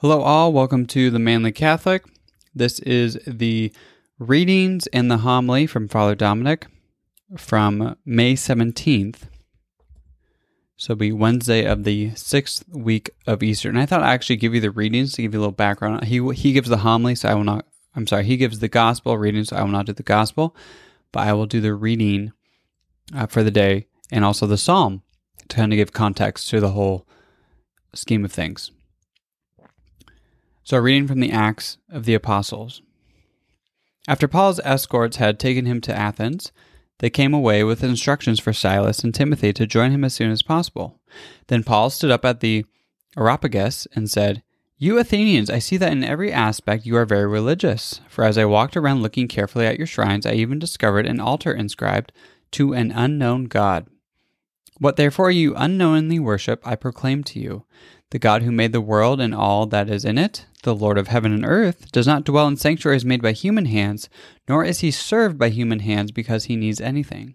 Hello, all. Welcome to the Manly Catholic. This is the readings and the homily from Father Dominic from May 17th. So it'll be Wednesday of the sixth week of Easter. And I thought I'd actually give you the readings to give you a little background. He, he gives the homily, so I will not, I'm sorry, he gives the gospel reading, so I will not do the gospel, but I will do the reading uh, for the day and also the psalm to kind of give context to the whole scheme of things. So, reading from the Acts of the Apostles. After Paul's escorts had taken him to Athens, they came away with instructions for Silas and Timothy to join him as soon as possible. Then Paul stood up at the Areopagus and said, You Athenians, I see that in every aspect you are very religious. For as I walked around looking carefully at your shrines, I even discovered an altar inscribed to an unknown God. What therefore you unknowingly worship, I proclaim to you. The God who made the world and all that is in it, the Lord of heaven and earth, does not dwell in sanctuaries made by human hands, nor is he served by human hands because he needs anything.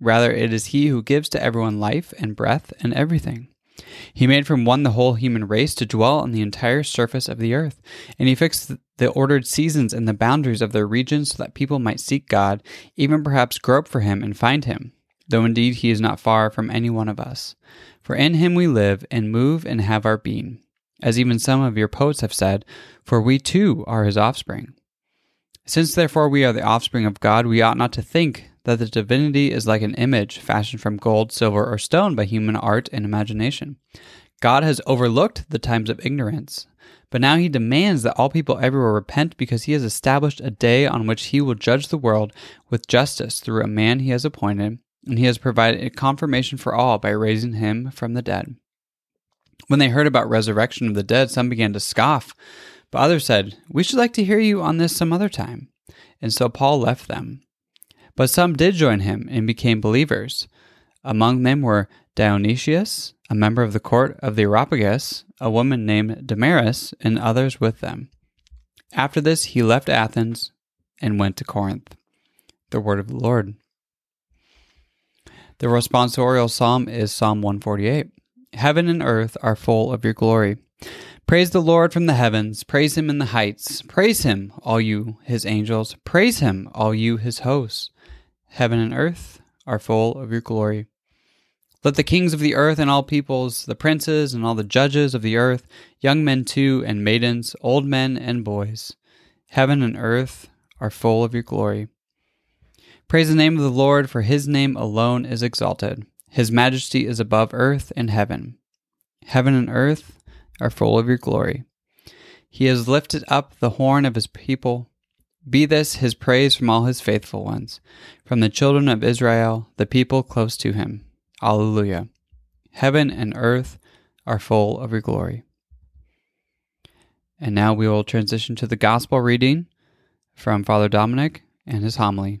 Rather, it is he who gives to everyone life and breath and everything. He made from one the whole human race to dwell on the entire surface of the earth, and he fixed the ordered seasons and the boundaries of their regions so that people might seek God, even perhaps grope for him and find him, though indeed he is not far from any one of us. For in him we live and move and have our being, as even some of your poets have said, for we too are his offspring. Since therefore we are the offspring of God, we ought not to think that the divinity is like an image fashioned from gold, silver, or stone by human art and imagination. God has overlooked the times of ignorance, but now he demands that all people everywhere repent because he has established a day on which he will judge the world with justice through a man he has appointed and he has provided confirmation for all by raising him from the dead. When they heard about resurrection of the dead, some began to scoff, but others said, We should like to hear you on this some other time. And so Paul left them. But some did join him and became believers. Among them were Dionysius, a member of the court of the Areopagus, a woman named Damaris, and others with them. After this, he left Athens and went to Corinth. The word of the Lord. The responsorial psalm is Psalm 148. Heaven and earth are full of your glory. Praise the Lord from the heavens. Praise him in the heights. Praise him, all you his angels. Praise him, all you his hosts. Heaven and earth are full of your glory. Let the kings of the earth and all peoples, the princes and all the judges of the earth, young men too and maidens, old men and boys, heaven and earth are full of your glory. Praise the name of the Lord, for his name alone is exalted. His majesty is above earth and heaven. Heaven and earth are full of your glory. He has lifted up the horn of his people. Be this his praise from all his faithful ones, from the children of Israel, the people close to him. Alleluia. Heaven and earth are full of your glory. And now we will transition to the gospel reading from Father Dominic and his homily.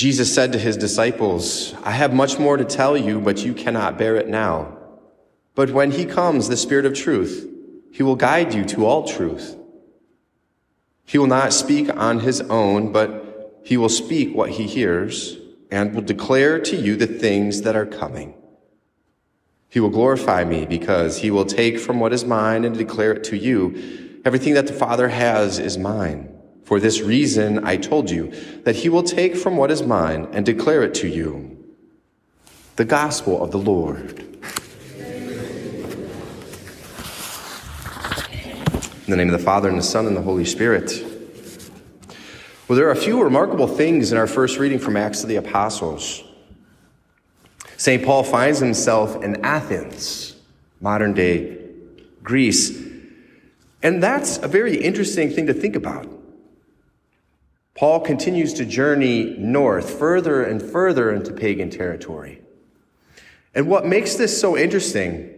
Jesus said to his disciples, I have much more to tell you, but you cannot bear it now. But when he comes, the Spirit of truth, he will guide you to all truth. He will not speak on his own, but he will speak what he hears and will declare to you the things that are coming. He will glorify me because he will take from what is mine and declare it to you. Everything that the Father has is mine. For this reason, I told you that he will take from what is mine and declare it to you. The gospel of the Lord. In the name of the Father, and the Son, and the Holy Spirit. Well, there are a few remarkable things in our first reading from Acts of the Apostles. St. Paul finds himself in Athens, modern day Greece. And that's a very interesting thing to think about. Paul continues to journey north, further and further into pagan territory. And what makes this so interesting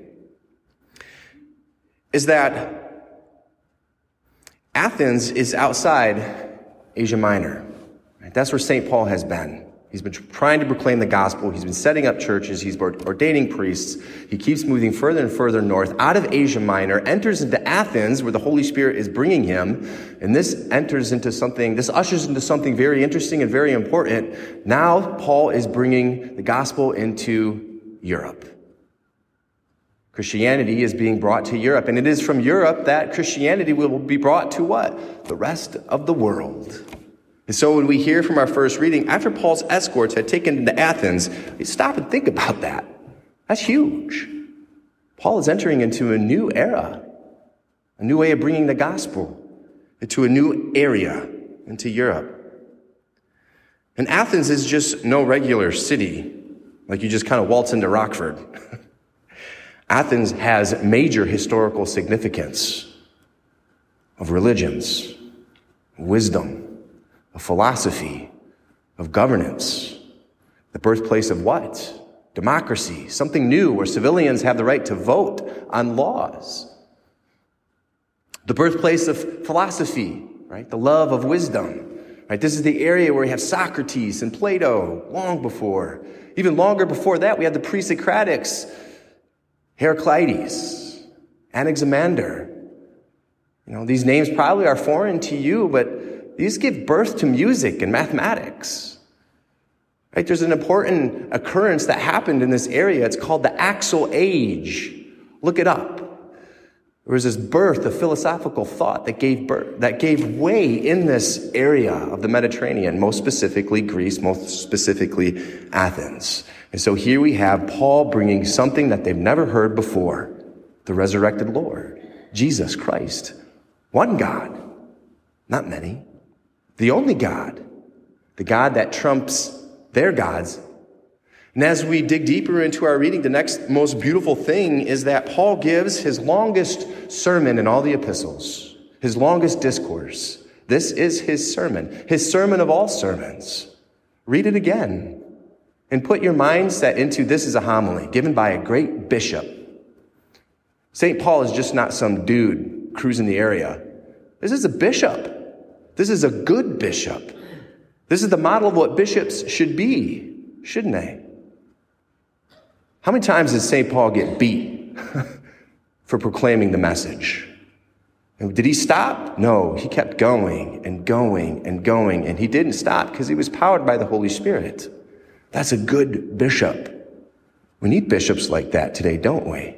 is that Athens is outside Asia Minor. That's where St. Paul has been. He's been trying to proclaim the gospel. He's been setting up churches. He's ordaining priests. He keeps moving further and further north out of Asia Minor, enters into Athens where the Holy Spirit is bringing him. And this enters into something, this ushers into something very interesting and very important. Now Paul is bringing the gospel into Europe. Christianity is being brought to Europe, and it is from Europe that Christianity will be brought to what? The rest of the world. And so when we hear from our first reading, after Paul's escorts had taken him to Athens, stop and think about that. That's huge. Paul is entering into a new era, a new way of bringing the gospel into a new area, into Europe. And Athens is just no regular city, like you just kind of waltz into Rockford. Athens has major historical significance of religions, wisdom, of philosophy, of governance. The birthplace of what? Democracy, something new where civilians have the right to vote on laws. The birthplace of philosophy, right? The love of wisdom. Right? This is the area where we have Socrates and Plato long before. Even longer before that, we had the pre-Socratics, Heraclitus, Anaximander. You know, these names probably are foreign to you, but these give birth to music and mathematics. Right? There's an important occurrence that happened in this area. It's called the Axial Age. Look it up. There was this birth of philosophical thought that gave birth, that gave way in this area of the Mediterranean, most specifically Greece, most specifically Athens. And so here we have Paul bringing something that they've never heard before. The resurrected Lord, Jesus Christ. One God, not many. The only God, the God that trumps their gods. And as we dig deeper into our reading, the next most beautiful thing is that Paul gives his longest sermon in all the epistles, his longest discourse. This is his sermon, his sermon of all sermons. Read it again and put your mindset into this is a homily given by a great bishop. St. Paul is just not some dude cruising the area. This is a bishop. This is a good bishop. This is the model of what bishops should be, shouldn't they? How many times did St. Paul get beat for proclaiming the message? And did he stop? No, he kept going and going and going, and he didn't stop because he was powered by the Holy Spirit. That's a good bishop. We need bishops like that today, don't we?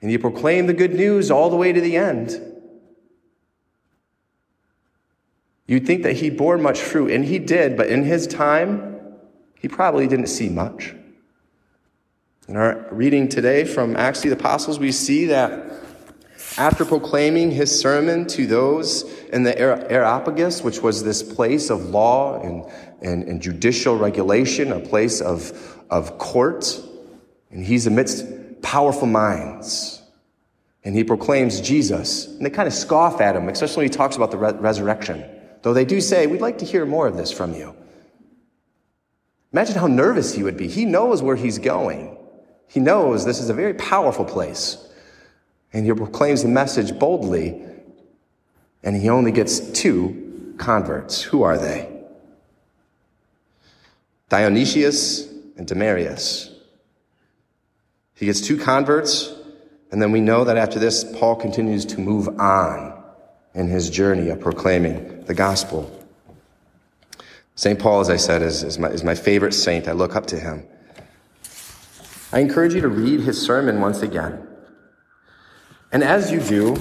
And you proclaim the good news all the way to the end. You'd think that he bore much fruit, and he did, but in his time, he probably didn't see much. In our reading today from Acts of the Apostles, we see that after proclaiming his sermon to those in the Areopagus, which was this place of law and, and, and judicial regulation, a place of, of court, and he's amidst powerful minds. And he proclaims Jesus. And they kind of scoff at him, especially when he talks about the re- resurrection. Though they do say, We'd like to hear more of this from you. Imagine how nervous he would be. He knows where he's going. He knows this is a very powerful place. And he proclaims the message boldly, and he only gets two converts. Who are they? Dionysius and Demarius. He gets two converts, and then we know that after this, Paul continues to move on in his journey of proclaiming the gospel. St. Paul, as I said, is, is, my, is my favorite saint. I look up to him. I encourage you to read his sermon once again. And as you do,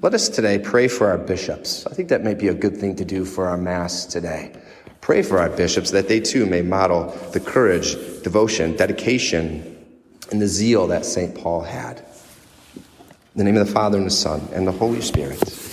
let us today pray for our bishops. I think that might be a good thing to do for our Mass today. Pray for our bishops that they too may model the courage, devotion, dedication, and the zeal that St. Paul had. In the name of the Father, and the Son, and the Holy Spirit.